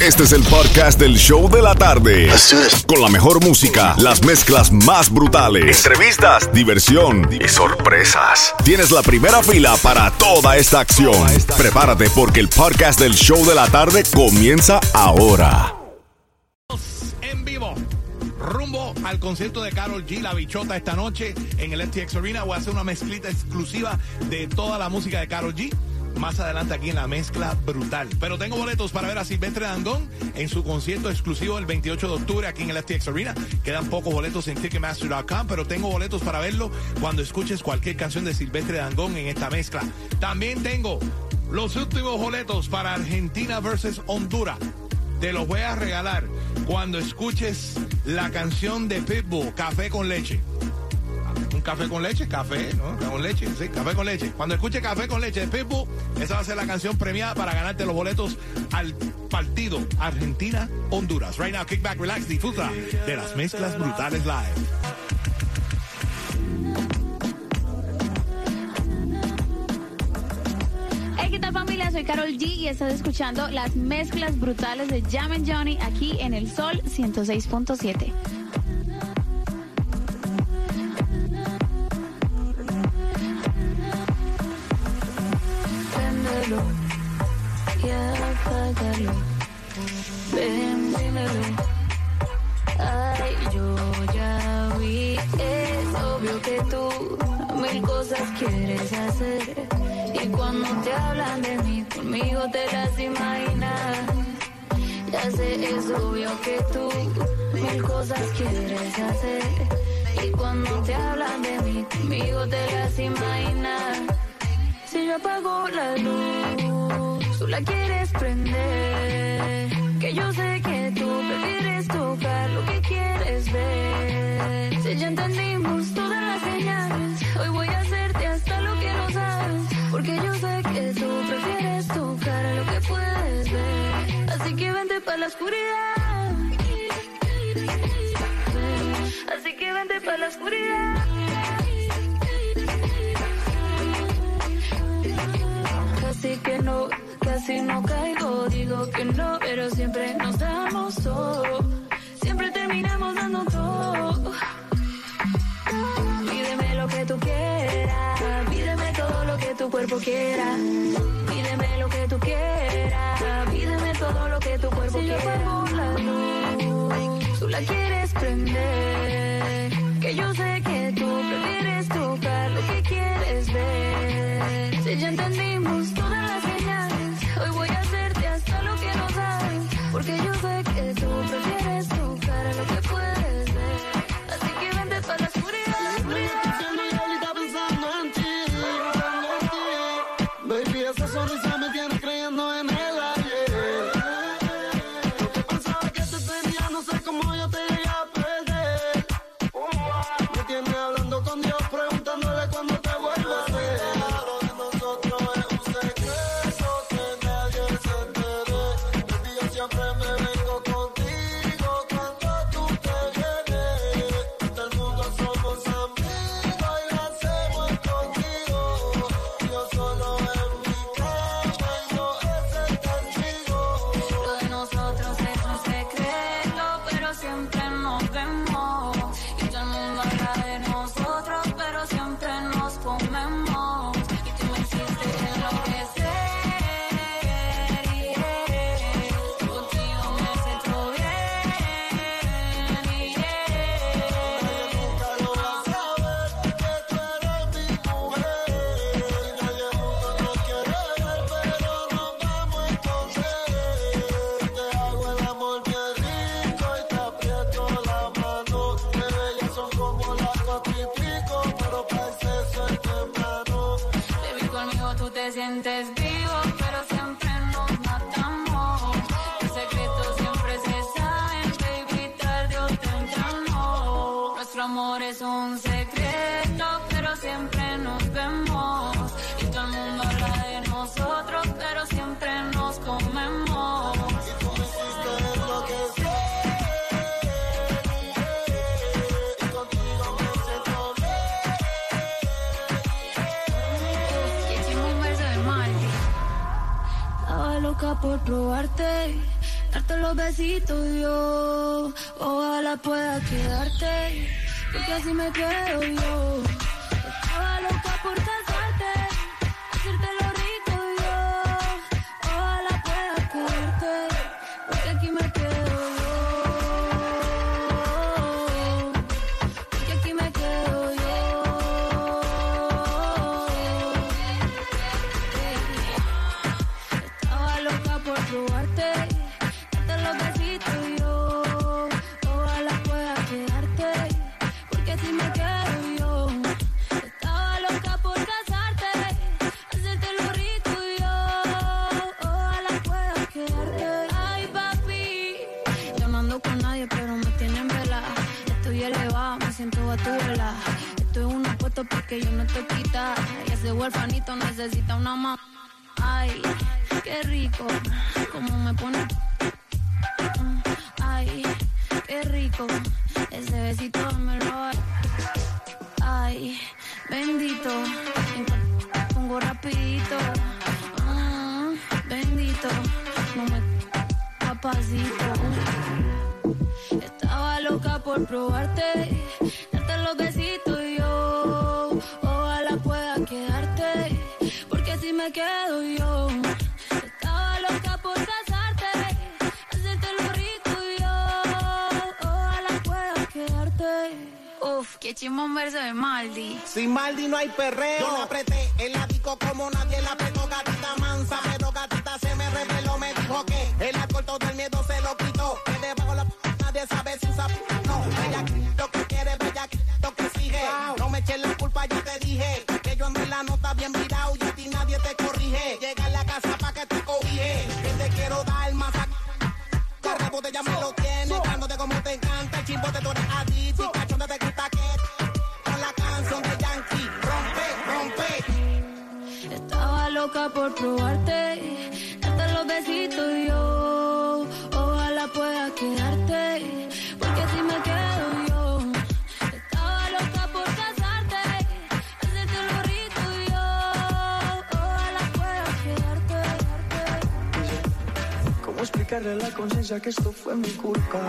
Este es el podcast del show de la tarde. Con la mejor música, las mezclas más brutales, entrevistas, diversión y sorpresas. Tienes la primera fila para toda esta acción. Prepárate porque el podcast del show de la tarde comienza ahora. en vivo. Rumbo al concierto de Carol G, La Bichota, esta noche en el FTX Arena. Voy a hacer una mezclita exclusiva de toda la música de Carol G. Más adelante aquí en la mezcla brutal. Pero tengo boletos para ver a Silvestre Dangón en su concierto exclusivo el 28 de octubre aquí en el FTX Arena. Quedan pocos boletos en Ticketmaster.com, pero tengo boletos para verlo cuando escuches cualquier canción de Silvestre Dangón en esta mezcla. También tengo los últimos boletos para Argentina versus Honduras. Te los voy a regalar cuando escuches la canción de Pitbull, Café con leche. Café con leche, café, ¿no? Con leche, sí, café con leche. Cuando escuche café con leche de Pitbull, esa va a ser la canción premiada para ganarte los boletos al partido Argentina-Honduras. Right now, kick back, relax, disfruta de las mezclas brutales live. Soy Carol G y estás escuchando las mezclas brutales de Jam and Johnny aquí en el Sol 106.7. quieres hacer. Y cuando te hablan de mí, conmigo te las imaginas. Ya sé, es obvio que tú mil cosas quieres hacer. Y cuando te hablan de mí, conmigo te las imaginas. Si yo apago la luz, tú la quieres prender. Que yo sé que tú prefieres tocar lo que quieres ver. Si ya entendimos todas las señales, hoy voy a hacerte hasta lo que no sabes. Porque yo sé que tú prefieres tocar lo que puedes ver. Así que vente para la oscuridad. Así que vente para la oscuridad. Casi que no, casi no caigo, digo que no, pero siempre nos damos todo, siempre terminamos dando todo. Lo que tú quieras, pídeme todo lo que tu cuerpo quiera, pídeme lo que tú quieras, pídeme todo lo que tu cuerpo quiera. Si yo apago la luz, tú la quieres prender, que yo sé que tú prefieres tocar lo que quieres ver. Si ya entendimos te sientes vivo, por probarte darte los besitos yo. Ojalá pueda quedarte, porque así me quedo yo. Estaba loca por porque yo no te quita. Y ese huerfanito necesita una mamá. Ay, qué rico, como me pone. Ay, qué rico, ese besito me lo Ay, bendito, pongo rapidito. Mm, bendito, no me capacito. Estaba loca por probarte, Qué chimón verso de Maldi. Sin Maldi no hay perreo. Yo la apreté en la disco como nadie la apretó. Gatita mansa, pero gatita se me reveló. Me dijo que el alcohol todo el miedo se lo quitó. Que debajo la p nadie sabe si usa p no. Bella lo que quiere, bella lo que sigue. No me eches la culpa, yo te dije. Que yo ando en la nota bien por probarte, darte los besitos yo. Ojalá pueda quedarte, porque así me quedo yo. Estaba loca por casarte, hacerte lo rico yo. Ojalá pueda quedarte. ¿Cómo explicarle a la conciencia que esto fue mi culpa?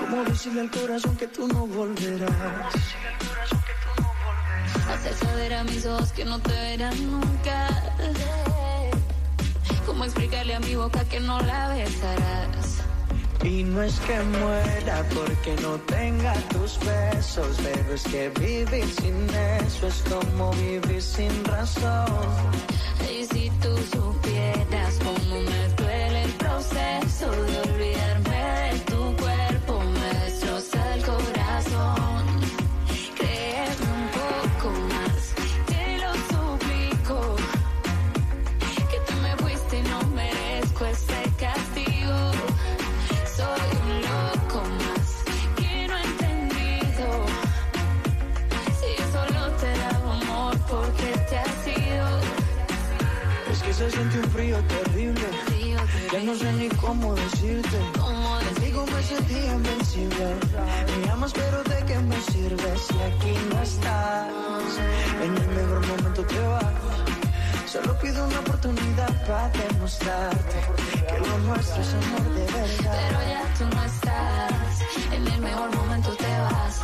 ¿Cómo decirle al corazón que tú no volverás? Hacer saber a mis ojos que no te verán nunca. ¿Cómo explicarle a mi boca que no la besarás? Y no es que muera porque no tenga tus besos, pero es que vivir sin eso es como vivir sin razón. Y si tú supieras nuestro es amor de verdad. Pero ya tú no estás, en el mejor momento te vas.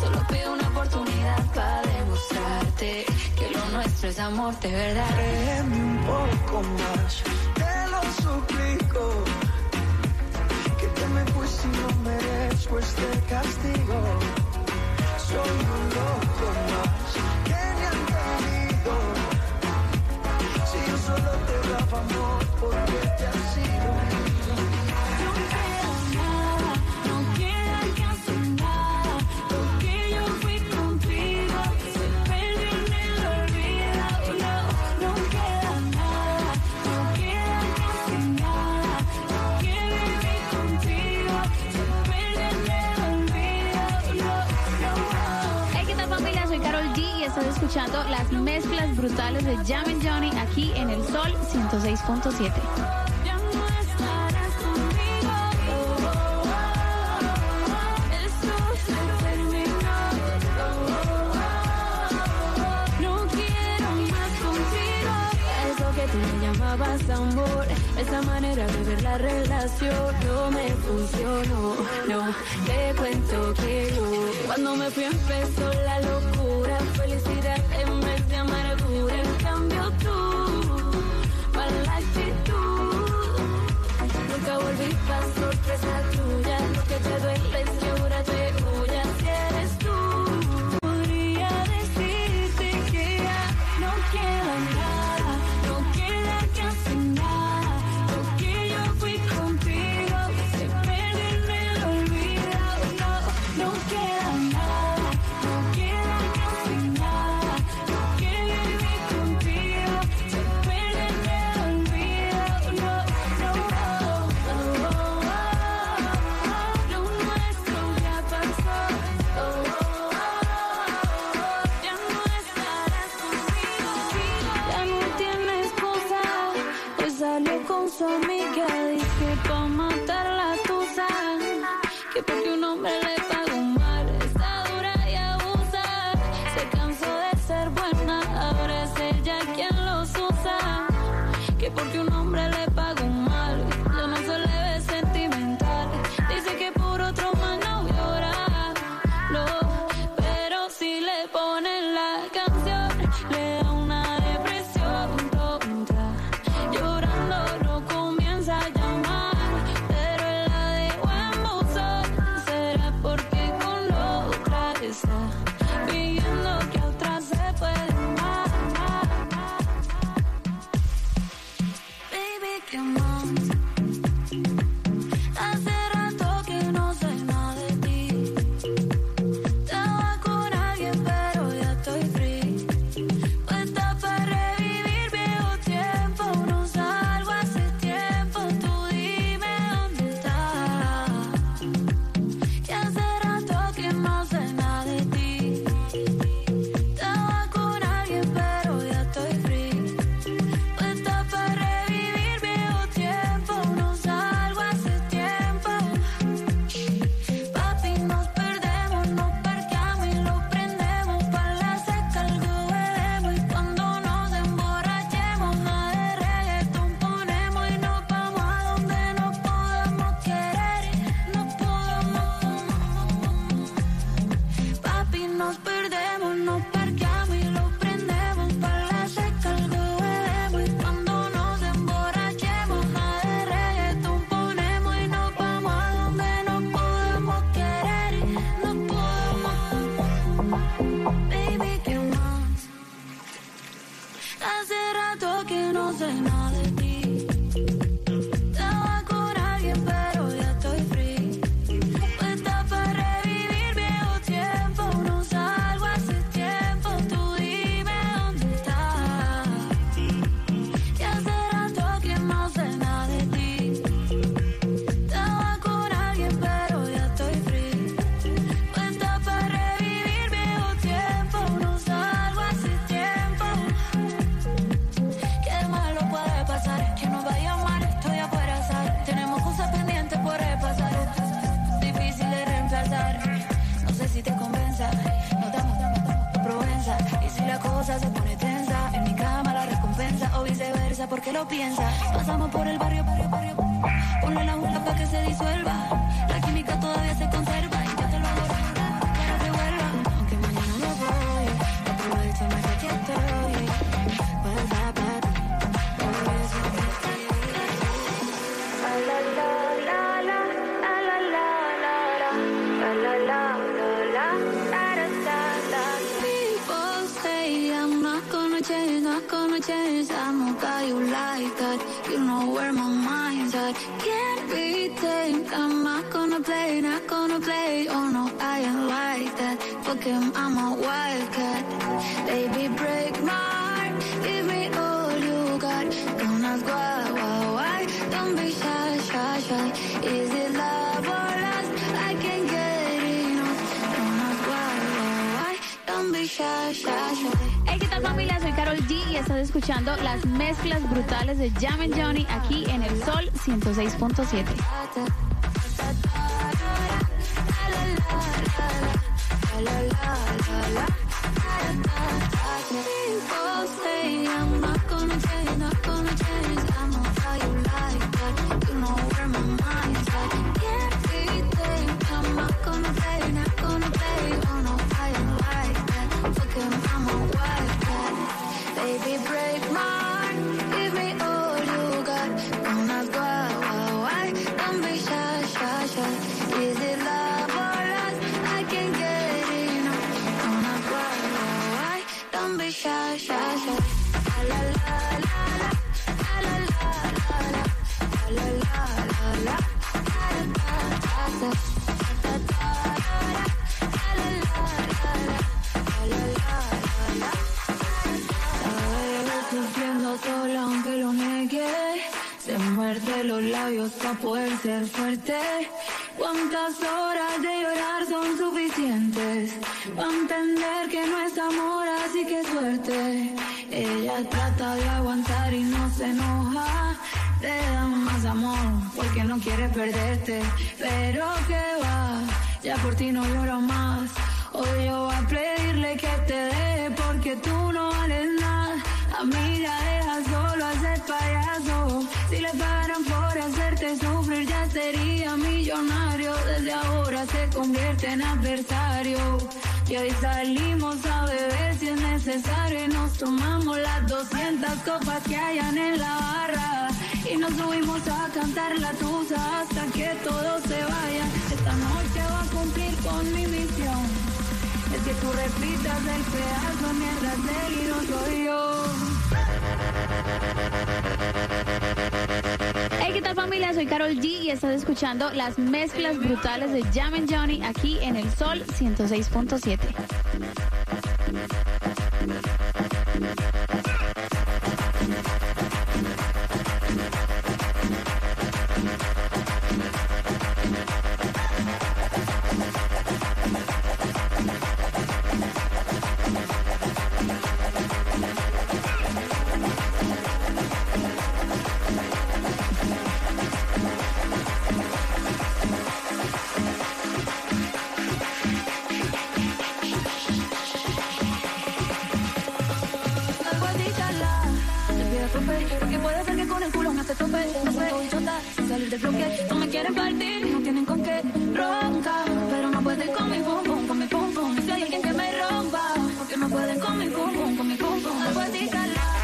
Solo pido una oportunidad para demostrarte que lo nuestro es amor de verdad. Créeme un poco más, te lo suplico. Que te me fuiste y no merezco este castigo. Soy un loco más solo te daba amor, ¿por qué te escuchando las mezclas brutales de Jam Johnny aquí en el Sol 106.7. Ya no estarás conmigo. Esto se terminó. No quiero más contigo. Eso que tú me llamabas amor. Esa manera de ver la relación no me funcionó. No, te cuento que yo cuando me fui empezó la locura. Felicidad en vez de amargura. En cambio tú, para la actitud. Nunca volví para sorpresa tuya. Lo que te duele es que ahora te. Si eres tú, podría decirte que ya no queda nada. wildcat. Baby, break my heart. Give me all you got. Don't ask why, why, why. Don't be shy, shy, shy. Is it love or lust? I can't get enough. Don't ask why, why, why. Don't be shy, shy, shy. Hey, ¿qué familia? Soy Carol G y estás escuchando las mezclas brutales de Jam and Johnny aquí en el Sol 106.7. People say I'm not gonna change, not gonna change para poder ser fuerte. ¿Cuántas horas de llorar son suficientes? Para entender que no es amor, así que suerte. Ella trata de aguantar y no se enoja. Te da más amor porque no quiere perderte. Pero que va, ya por ti no lloro más. Hoy yo voy a pedirle que te deje porque tú no vales nada. Amiga, deja solo a ser payaso. Si le pagaran por sufrir, ya sería millonario. Desde ahora se convierte en adversario. Y hoy salimos a beber si es necesario. Y nos tomamos las 200 copas que hayan en la barra. Y nos subimos a cantar la tusa hasta que todos se vayan. Esta noche voy a cumplir con mi misión. Es que tú repitas el pedazo mientras y no soy yo. ¿Qué tal familia? Soy Carol G y estás escuchando las mezclas brutales de Jam Johnny aquí en el Sol 106.7. No me quieren partir, no tienen con qué roncar. Pero no pueden con mi pum pum, con mi pum pum. Si hay alguien que me rompa, porque no pueden con mi pum pum, con mi pum pum. Algo así, chala.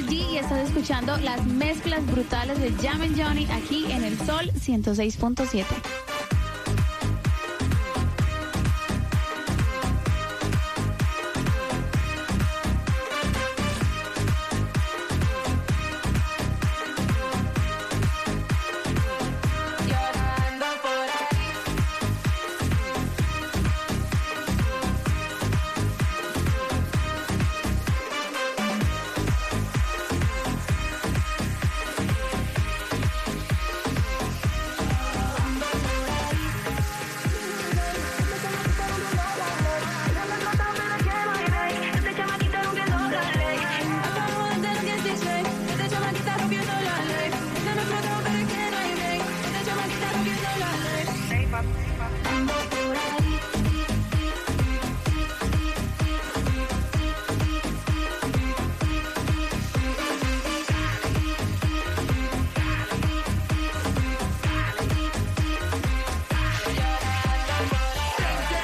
G y estás escuchando las mezclas brutales de Jam Johnny aquí en el Sol 106.7.